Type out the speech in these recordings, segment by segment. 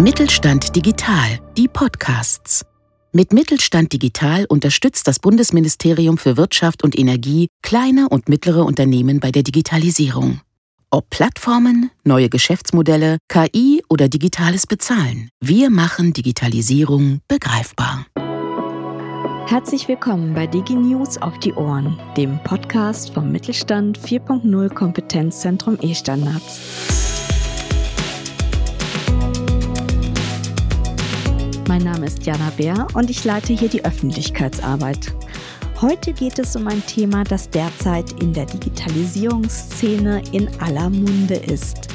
Mittelstand Digital, die Podcasts. Mit Mittelstand Digital unterstützt das Bundesministerium für Wirtschaft und Energie kleine und mittlere Unternehmen bei der Digitalisierung. Ob Plattformen, neue Geschäftsmodelle, KI oder digitales Bezahlen, wir machen Digitalisierung begreifbar. Herzlich willkommen bei DigiNews auf die Ohren, dem Podcast vom Mittelstand 4.0 Kompetenzzentrum E-Standards. Mein Name ist Jana Bär und ich leite hier die Öffentlichkeitsarbeit. Heute geht es um ein Thema, das derzeit in der Digitalisierungsszene in aller Munde ist.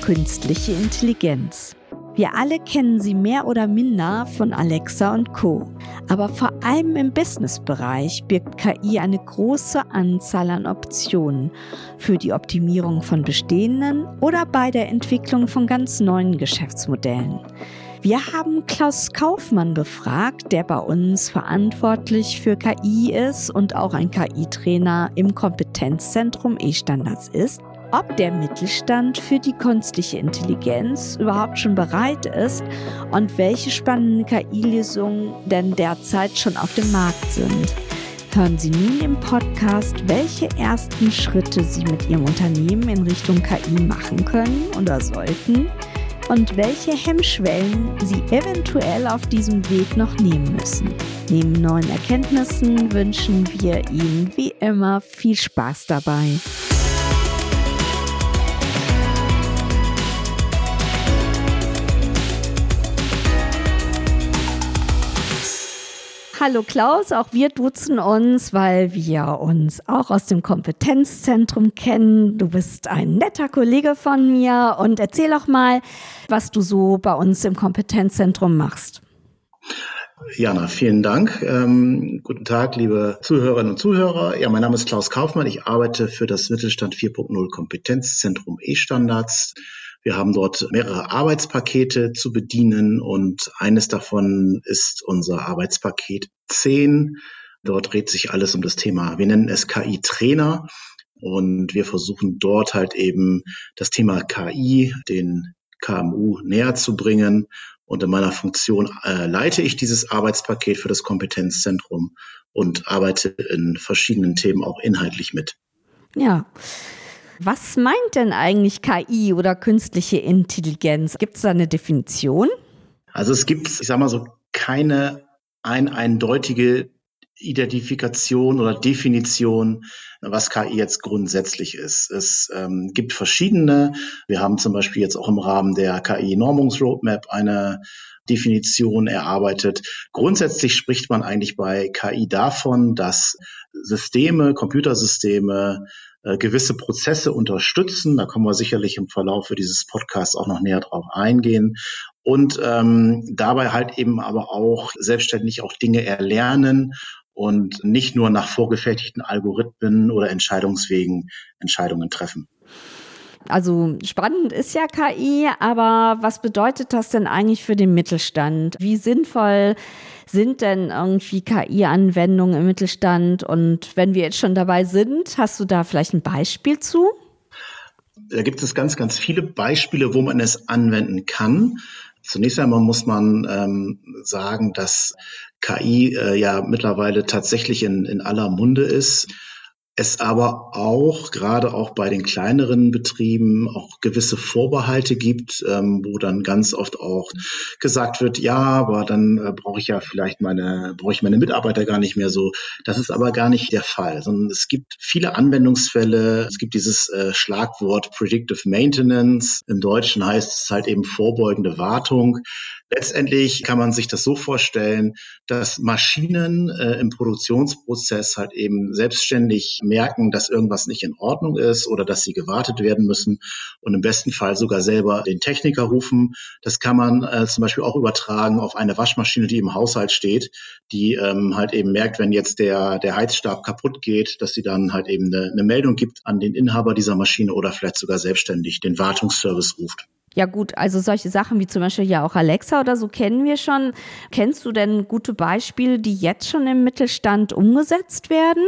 Künstliche Intelligenz. Wir alle kennen sie mehr oder minder von Alexa und Co. Aber vor allem im Businessbereich birgt KI eine große Anzahl an Optionen für die Optimierung von bestehenden oder bei der Entwicklung von ganz neuen Geschäftsmodellen. Wir haben Klaus Kaufmann befragt, der bei uns verantwortlich für KI ist und auch ein KI-Trainer im Kompetenzzentrum E-Standards ist, ob der Mittelstand für die künstliche Intelligenz überhaupt schon bereit ist und welche spannenden KI-Lösungen denn derzeit schon auf dem Markt sind. Hören Sie nun im Podcast, welche ersten Schritte Sie mit Ihrem Unternehmen in Richtung KI machen können oder sollten und welche Hemmschwellen Sie eventuell auf diesem Weg noch nehmen müssen. Neben neuen Erkenntnissen wünschen wir Ihnen wie immer viel Spaß dabei. Hallo Klaus, auch wir duzen uns, weil wir uns auch aus dem Kompetenzzentrum kennen. Du bist ein netter Kollege von mir und erzähl doch mal, was du so bei uns im Kompetenzzentrum machst. Jana, vielen Dank. Ähm, guten Tag, liebe Zuhörerinnen und Zuhörer. Ja, mein Name ist Klaus Kaufmann. Ich arbeite für das Mittelstand 4.0 Kompetenzzentrum E-Standards. Wir haben dort mehrere Arbeitspakete zu bedienen und eines davon ist unser Arbeitspaket 10. Dort dreht sich alles um das Thema, wir nennen es KI-Trainer und wir versuchen dort halt eben das Thema KI den KMU näher zu bringen. Und in meiner Funktion äh, leite ich dieses Arbeitspaket für das Kompetenzzentrum und arbeite in verschiedenen Themen auch inhaltlich mit. Ja, was meint denn eigentlich KI oder künstliche Intelligenz? Gibt es da eine Definition? Also es gibt, ich sage mal so, keine ein eindeutige Identifikation oder Definition, was KI jetzt grundsätzlich ist. Es ähm, gibt verschiedene. Wir haben zum Beispiel jetzt auch im Rahmen der KI-Normungsroadmap eine Definition erarbeitet. Grundsätzlich spricht man eigentlich bei KI davon, dass Systeme, Computersysteme äh, gewisse Prozesse unterstützen. Da kommen wir sicherlich im Verlauf dieses Podcasts auch noch näher drauf eingehen. Und ähm, dabei halt eben aber auch selbstständig auch Dinge erlernen und nicht nur nach vorgefertigten Algorithmen oder Entscheidungswegen Entscheidungen treffen. Also spannend ist ja KI, aber was bedeutet das denn eigentlich für den Mittelstand? Wie sinnvoll sind denn irgendwie KI-Anwendungen im Mittelstand? Und wenn wir jetzt schon dabei sind, hast du da vielleicht ein Beispiel zu? Da gibt es ganz, ganz viele Beispiele, wo man es anwenden kann. Zunächst einmal muss man ähm, sagen, dass KI äh, ja mittlerweile tatsächlich in, in aller Munde ist es aber auch, gerade auch bei den kleineren Betrieben, auch gewisse Vorbehalte gibt, ähm, wo dann ganz oft auch gesagt wird, ja, aber dann äh, brauche ich ja vielleicht meine, brauche ich meine Mitarbeiter gar nicht mehr so. Das ist aber gar nicht der Fall, sondern es gibt viele Anwendungsfälle. Es gibt dieses äh, Schlagwort Predictive Maintenance. Im Deutschen heißt es halt eben vorbeugende Wartung. Letztendlich kann man sich das so vorstellen, dass Maschinen äh, im Produktionsprozess halt eben selbstständig merken, dass irgendwas nicht in Ordnung ist oder dass sie gewartet werden müssen und im besten Fall sogar selber den Techniker rufen. Das kann man äh, zum Beispiel auch übertragen auf eine Waschmaschine, die im Haushalt steht, die ähm, halt eben merkt, wenn jetzt der, der Heizstab kaputt geht, dass sie dann halt eben eine, eine Meldung gibt an den Inhaber dieser Maschine oder vielleicht sogar selbstständig den Wartungsservice ruft. Ja gut, also solche Sachen wie zum Beispiel ja auch Alexa oder so kennen wir schon. Kennst du denn gute Beispiele, die jetzt schon im Mittelstand umgesetzt werden?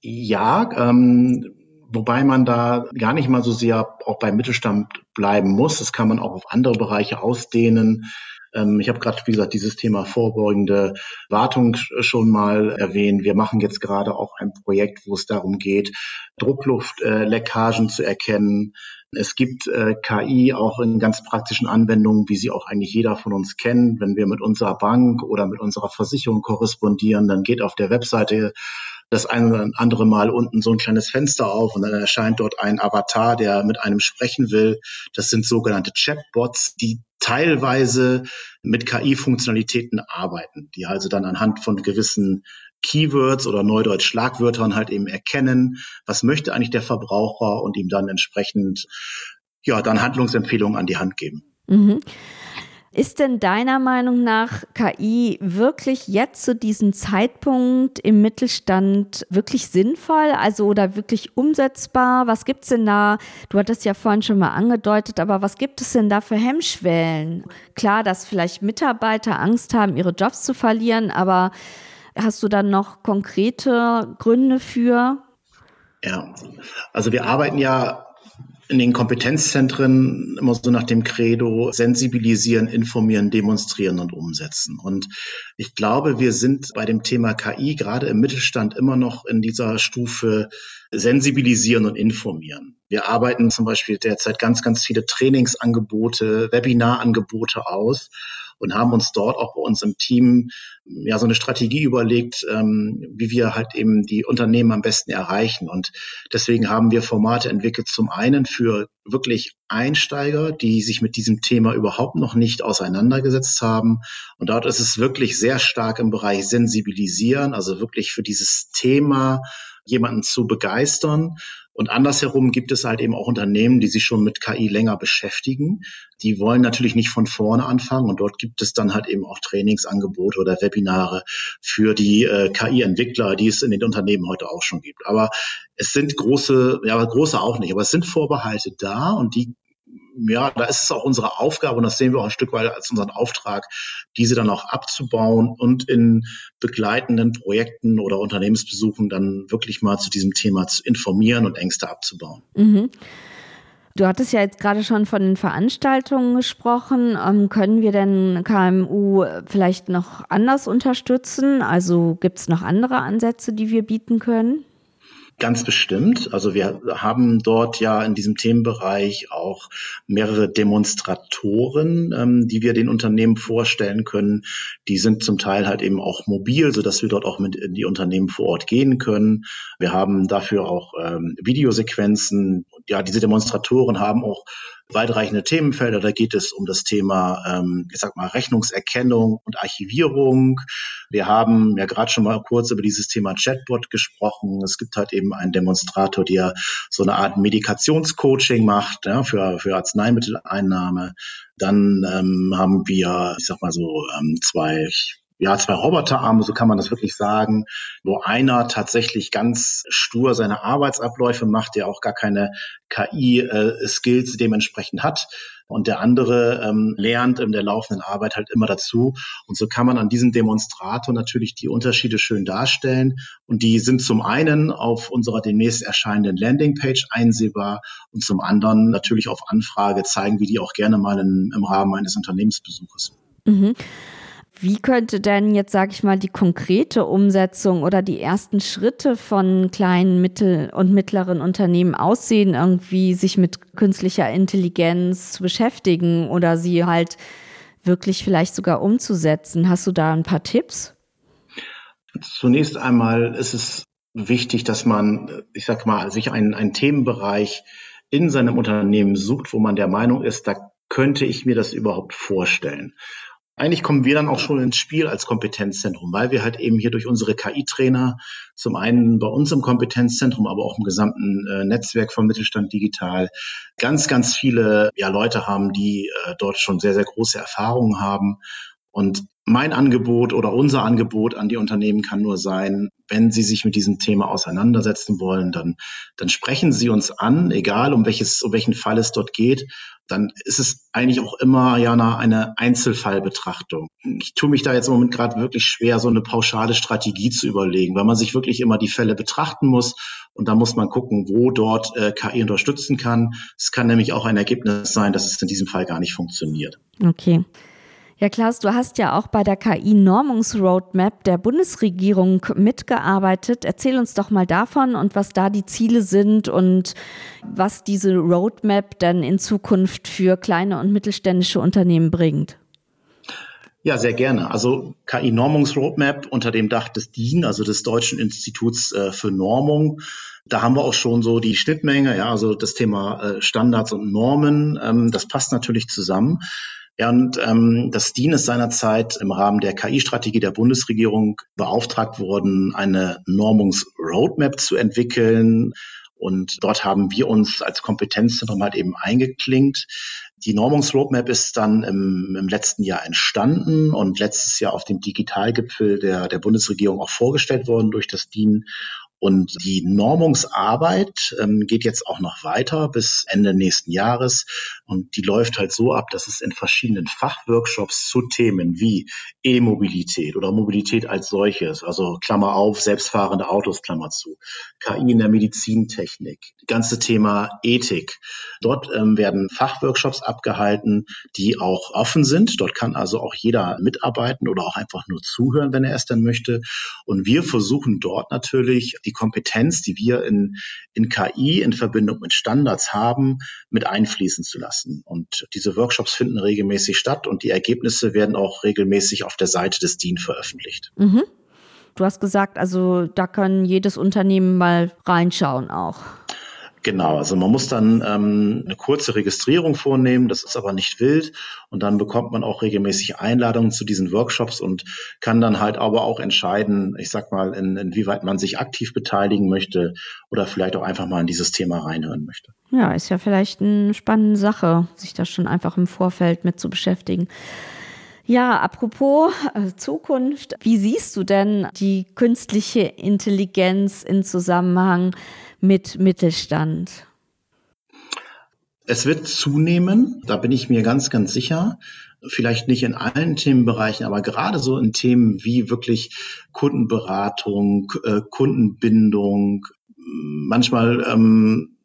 Ja, ähm, wobei man da gar nicht mal so sehr auch beim Mittelstand bleiben muss. Das kann man auch auf andere Bereiche ausdehnen. Ähm, ich habe gerade, wie gesagt, dieses Thema vorbeugende Wartung schon mal erwähnt. Wir machen jetzt gerade auch ein Projekt, wo es darum geht, Druckluftleckagen zu erkennen. Es gibt äh, KI auch in ganz praktischen Anwendungen, wie sie auch eigentlich jeder von uns kennt. Wenn wir mit unserer Bank oder mit unserer Versicherung korrespondieren, dann geht auf der Webseite das eine oder andere Mal unten so ein kleines Fenster auf und dann erscheint dort ein Avatar, der mit einem sprechen will. Das sind sogenannte Chatbots, die teilweise mit KI-Funktionalitäten arbeiten, die also dann anhand von gewissen Keywords oder Neudeutsch Schlagwörtern halt eben erkennen, was möchte eigentlich der Verbraucher und ihm dann entsprechend ja dann Handlungsempfehlungen an die Hand geben. Mhm. Ist denn deiner Meinung nach KI wirklich jetzt zu diesem Zeitpunkt im Mittelstand wirklich sinnvoll, also oder wirklich umsetzbar? Was gibt es denn da? Du hattest ja vorhin schon mal angedeutet, aber was gibt es denn da für Hemmschwellen? Klar, dass vielleicht Mitarbeiter Angst haben, ihre Jobs zu verlieren, aber hast du dann noch konkrete Gründe für? Ja, also wir arbeiten ja in den Kompetenzzentren immer so nach dem Credo sensibilisieren, informieren, demonstrieren und umsetzen. Und ich glaube, wir sind bei dem Thema KI gerade im Mittelstand immer noch in dieser Stufe sensibilisieren und informieren. Wir arbeiten zum Beispiel derzeit ganz, ganz viele Trainingsangebote, Webinarangebote aus und haben uns dort auch bei uns im Team ja so eine Strategie überlegt, ähm, wie wir halt eben die Unternehmen am besten erreichen. Und deswegen haben wir Formate entwickelt, zum einen für wirklich Einsteiger, die sich mit diesem Thema überhaupt noch nicht auseinandergesetzt haben. Und dort ist es wirklich sehr stark im Bereich Sensibilisieren, also wirklich für dieses Thema jemanden zu begeistern und andersherum gibt es halt eben auch Unternehmen, die sich schon mit KI länger beschäftigen. Die wollen natürlich nicht von vorne anfangen und dort gibt es dann halt eben auch Trainingsangebote oder Webinare für die äh, KI-Entwickler, die es in den Unternehmen heute auch schon gibt. Aber es sind große, ja, große auch nicht, aber es sind Vorbehalte da und die ja, da ist es auch unsere Aufgabe und das sehen wir auch ein Stück weit als unseren Auftrag, diese dann auch abzubauen und in begleitenden Projekten oder Unternehmensbesuchen dann wirklich mal zu diesem Thema zu informieren und Ängste abzubauen. Mhm. Du hattest ja jetzt gerade schon von den Veranstaltungen gesprochen. Ähm, können wir denn KMU vielleicht noch anders unterstützen? Also gibt es noch andere Ansätze, die wir bieten können? Ganz bestimmt. Also wir haben dort ja in diesem Themenbereich auch mehrere Demonstratoren, ähm, die wir den Unternehmen vorstellen können. Die sind zum Teil halt eben auch mobil, so dass wir dort auch mit in die Unternehmen vor Ort gehen können. Wir haben dafür auch ähm, Videosequenzen. Ja, diese Demonstratoren haben auch weitreichende Themenfelder. Da geht es um das Thema, ähm, ich sag mal, Rechnungserkennung und Archivierung. Wir haben ja gerade schon mal kurz über dieses Thema Chatbot gesprochen. Es gibt halt eben einen Demonstrator, der so eine Art Medikationscoaching macht ja, für, für Arzneimitteleinnahme. Dann ähm, haben wir, ich sag mal so, ähm, zwei ja, zwei Roboterarme, so kann man das wirklich sagen, wo einer tatsächlich ganz stur seine Arbeitsabläufe macht, der auch gar keine KI-Skills äh, dementsprechend hat. Und der andere ähm, lernt in der laufenden Arbeit halt immer dazu. Und so kann man an diesem Demonstrator natürlich die Unterschiede schön darstellen. Und die sind zum einen auf unserer demnächst erscheinenden Landingpage einsehbar und zum anderen natürlich auf Anfrage zeigen wir die auch gerne mal in, im Rahmen eines Unternehmensbesuches. Mhm. Wie könnte denn jetzt, sage ich mal, die konkrete Umsetzung oder die ersten Schritte von kleinen, mittel- und mittleren Unternehmen aussehen, irgendwie sich mit künstlicher Intelligenz zu beschäftigen oder sie halt wirklich vielleicht sogar umzusetzen? Hast du da ein paar Tipps? Zunächst einmal ist es wichtig, dass man, ich sag mal, sich einen, einen Themenbereich in seinem Unternehmen sucht, wo man der Meinung ist, da könnte ich mir das überhaupt vorstellen. Eigentlich kommen wir dann auch schon ins Spiel als Kompetenzzentrum, weil wir halt eben hier durch unsere KI-Trainer zum einen bei uns im Kompetenzzentrum, aber auch im gesamten äh, Netzwerk von Mittelstand Digital ganz, ganz viele ja, Leute haben, die äh, dort schon sehr, sehr große Erfahrungen haben. Und mein Angebot oder unser Angebot an die Unternehmen kann nur sein, wenn sie sich mit diesem Thema auseinandersetzen wollen, dann, dann sprechen sie uns an, egal um welches, um welchen Fall es dort geht. Dann ist es eigentlich auch immer, Jana, eine Einzelfallbetrachtung. Ich tue mich da jetzt im Moment gerade wirklich schwer, so eine pauschale Strategie zu überlegen, weil man sich wirklich immer die Fälle betrachten muss und da muss man gucken, wo dort äh, KI unterstützen kann. Es kann nämlich auch ein Ergebnis sein, dass es in diesem Fall gar nicht funktioniert. Okay. Ja, Klaus, du hast ja auch bei der KI-Normungsroadmap der Bundesregierung mitgearbeitet. Erzähl uns doch mal davon und was da die Ziele sind und was diese Roadmap dann in Zukunft für kleine und mittelständische Unternehmen bringt. Ja, sehr gerne. Also KI-Normungsroadmap unter dem Dach des DIN, also des Deutschen Instituts äh, für Normung. Da haben wir auch schon so die Schnittmenge, ja, also das Thema äh, Standards und Normen. Ähm, das passt natürlich zusammen. Ja, und ähm, das DIN ist seinerzeit im Rahmen der KI-Strategie der Bundesregierung beauftragt worden, eine Normungsroadmap zu entwickeln. Und dort haben wir uns als Kompetenzzentrum halt eben eingeklinkt. Die Normungsroadmap ist dann im, im, letzten Jahr entstanden und letztes Jahr auf dem Digitalgipfel der, der Bundesregierung auch vorgestellt worden durch das DIN. Und die Normungsarbeit ähm, geht jetzt auch noch weiter bis Ende nächsten Jahres. Und die läuft halt so ab, dass es in verschiedenen Fachworkshops zu Themen wie E-Mobilität oder Mobilität als solches, also Klammer auf, selbstfahrende Autos, Klammer zu, KI in der Medizintechnik, ganze Thema Ethik. Dort ähm, werden Fachworkshops abgehalten, die auch offen sind. Dort kann also auch jeder mitarbeiten oder auch einfach nur zuhören, wenn er es dann möchte. Und wir versuchen dort natürlich die Kompetenz, die wir in, in KI in Verbindung mit Standards haben, mit einfließen zu lassen. Und diese Workshops finden regelmäßig statt und die Ergebnisse werden auch regelmäßig auf der Seite des DIN veröffentlicht. Mhm. Du hast gesagt, also da kann jedes Unternehmen mal reinschauen auch. Genau, also man muss dann ähm, eine kurze Registrierung vornehmen, das ist aber nicht wild und dann bekommt man auch regelmäßig Einladungen zu diesen Workshops und kann dann halt aber auch entscheiden, ich sag mal, in, inwieweit man sich aktiv beteiligen möchte oder vielleicht auch einfach mal in dieses Thema reinhören möchte. Ja, ist ja vielleicht eine spannende Sache, sich da schon einfach im Vorfeld mit zu beschäftigen. Ja, apropos äh, Zukunft, wie siehst du denn die künstliche Intelligenz in Zusammenhang mit Mittelstand? Es wird zunehmen, da bin ich mir ganz, ganz sicher. Vielleicht nicht in allen Themenbereichen, aber gerade so in Themen wie wirklich Kundenberatung, äh, Kundenbindung, manchmal ähm,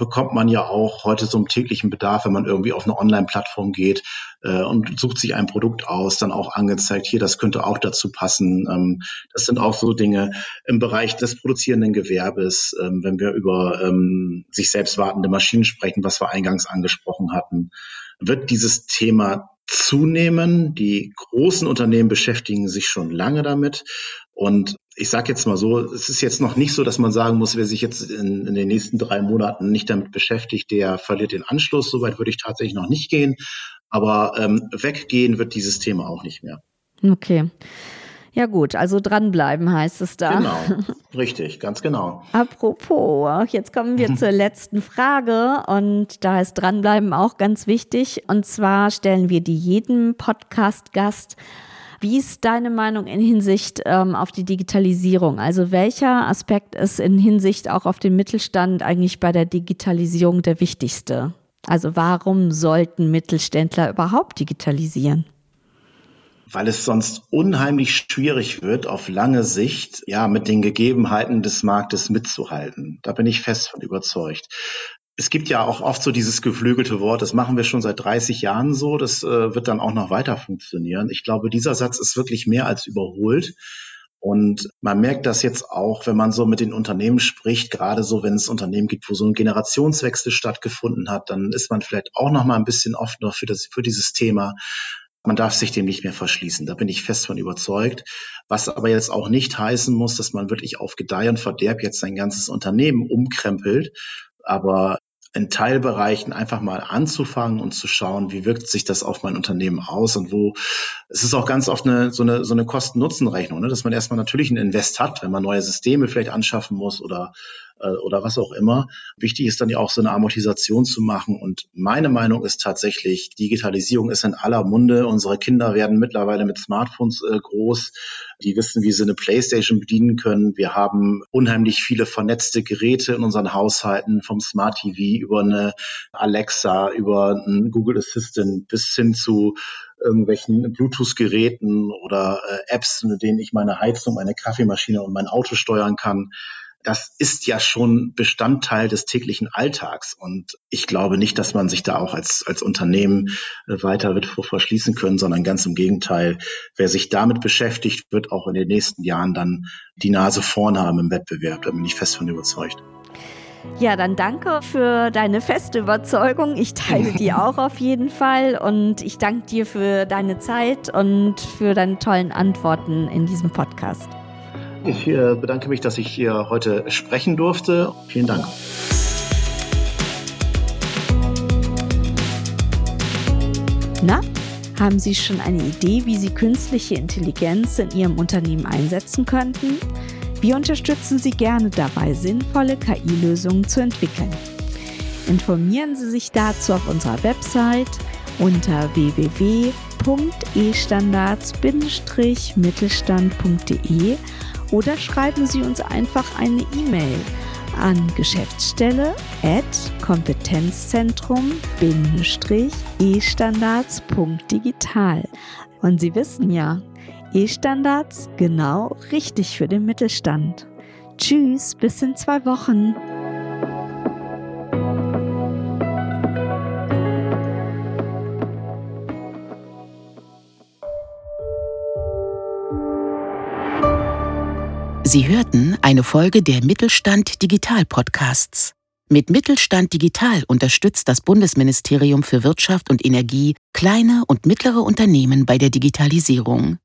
bekommt man ja auch heute so im täglichen Bedarf, wenn man irgendwie auf eine Online-Plattform geht äh, und sucht sich ein Produkt aus, dann auch angezeigt, hier, das könnte auch dazu passen. Ähm, das sind auch so Dinge im Bereich des produzierenden Gewerbes, ähm, wenn wir über ähm, sich selbst wartende Maschinen sprechen, was wir eingangs angesprochen hatten, wird dieses Thema zunehmen. Die großen Unternehmen beschäftigen sich schon lange damit. Und ich sage jetzt mal so, es ist jetzt noch nicht so, dass man sagen muss, wer sich jetzt in, in den nächsten drei Monaten nicht damit beschäftigt, der verliert den Anschluss. Soweit würde ich tatsächlich noch nicht gehen. Aber ähm, weggehen wird dieses Thema auch nicht mehr. Okay. Ja gut, also dranbleiben heißt es da. Genau, richtig, ganz genau. Apropos, jetzt kommen wir zur letzten Frage und da ist dranbleiben auch ganz wichtig. Und zwar stellen wir die jedem Podcast-Gast. Wie ist deine Meinung in Hinsicht ähm, auf die Digitalisierung? Also welcher Aspekt ist in Hinsicht auch auf den Mittelstand eigentlich bei der Digitalisierung der wichtigste? Also warum sollten Mittelständler überhaupt digitalisieren? Weil es sonst unheimlich schwierig wird, auf lange Sicht ja mit den Gegebenheiten des Marktes mitzuhalten. Da bin ich fest von überzeugt. Es gibt ja auch oft so dieses geflügelte Wort, das machen wir schon seit 30 Jahren so, das äh, wird dann auch noch weiter funktionieren. Ich glaube, dieser Satz ist wirklich mehr als überholt. Und man merkt das jetzt auch, wenn man so mit den Unternehmen spricht, gerade so, wenn es Unternehmen gibt, wo so ein Generationswechsel stattgefunden hat, dann ist man vielleicht auch noch mal ein bisschen offener für das, für dieses Thema. Man darf sich dem nicht mehr verschließen. Da bin ich fest von überzeugt. Was aber jetzt auch nicht heißen muss, dass man wirklich auf Gedeih und Verderb jetzt sein ganzes Unternehmen umkrempelt. Aber in Teilbereichen einfach mal anzufangen und zu schauen, wie wirkt sich das auf mein Unternehmen aus und wo es ist auch ganz oft eine, so eine, so eine Kosten-Nutzen-Rechnung, ne? dass man erstmal natürlich einen Invest hat, wenn man neue Systeme vielleicht anschaffen muss oder äh, oder was auch immer. Wichtig ist dann ja auch so eine Amortisation zu machen. Und meine Meinung ist tatsächlich, Digitalisierung ist in aller Munde. Unsere Kinder werden mittlerweile mit Smartphones äh, groß. Die wissen, wie sie eine Playstation bedienen können. Wir haben unheimlich viele vernetzte Geräte in unseren Haushalten, vom Smart TV über eine Alexa, über einen Google Assistant bis hin zu irgendwelchen Bluetooth-Geräten oder äh, Apps, mit denen ich meine Heizung, meine Kaffeemaschine und mein Auto steuern kann das ist ja schon Bestandteil des täglichen Alltags. Und ich glaube nicht, dass man sich da auch als, als Unternehmen äh, weiter wird verschließen können, sondern ganz im Gegenteil. Wer sich damit beschäftigt, wird auch in den nächsten Jahren dann die Nase vorn haben im Wettbewerb. Da bin ich fest von überzeugt. Ja, dann danke für deine feste Überzeugung. Ich teile die auch auf jeden Fall. Und ich danke dir für deine Zeit und für deine tollen Antworten in diesem Podcast. Ich äh, bedanke mich, dass ich hier heute sprechen durfte. Vielen Dank. Na, haben Sie schon eine Idee, wie Sie künstliche Intelligenz in Ihrem Unternehmen einsetzen könnten? Wir unterstützen Sie gerne dabei, sinnvolle KI-Lösungen zu entwickeln. Informieren Sie sich dazu auf unserer Website unter www.estandards-mittelstand.de oder schreiben Sie uns einfach eine E-Mail an Geschäftsstelle at Kompetenzzentrum-e-standards.digital. Und Sie wissen ja, E-Standards genau richtig für den Mittelstand. Tschüss, bis in zwei Wochen. Sie hörten eine Folge der Mittelstand Digital Podcasts. Mit Mittelstand Digital unterstützt das Bundesministerium für Wirtschaft und Energie kleine und mittlere Unternehmen bei der Digitalisierung.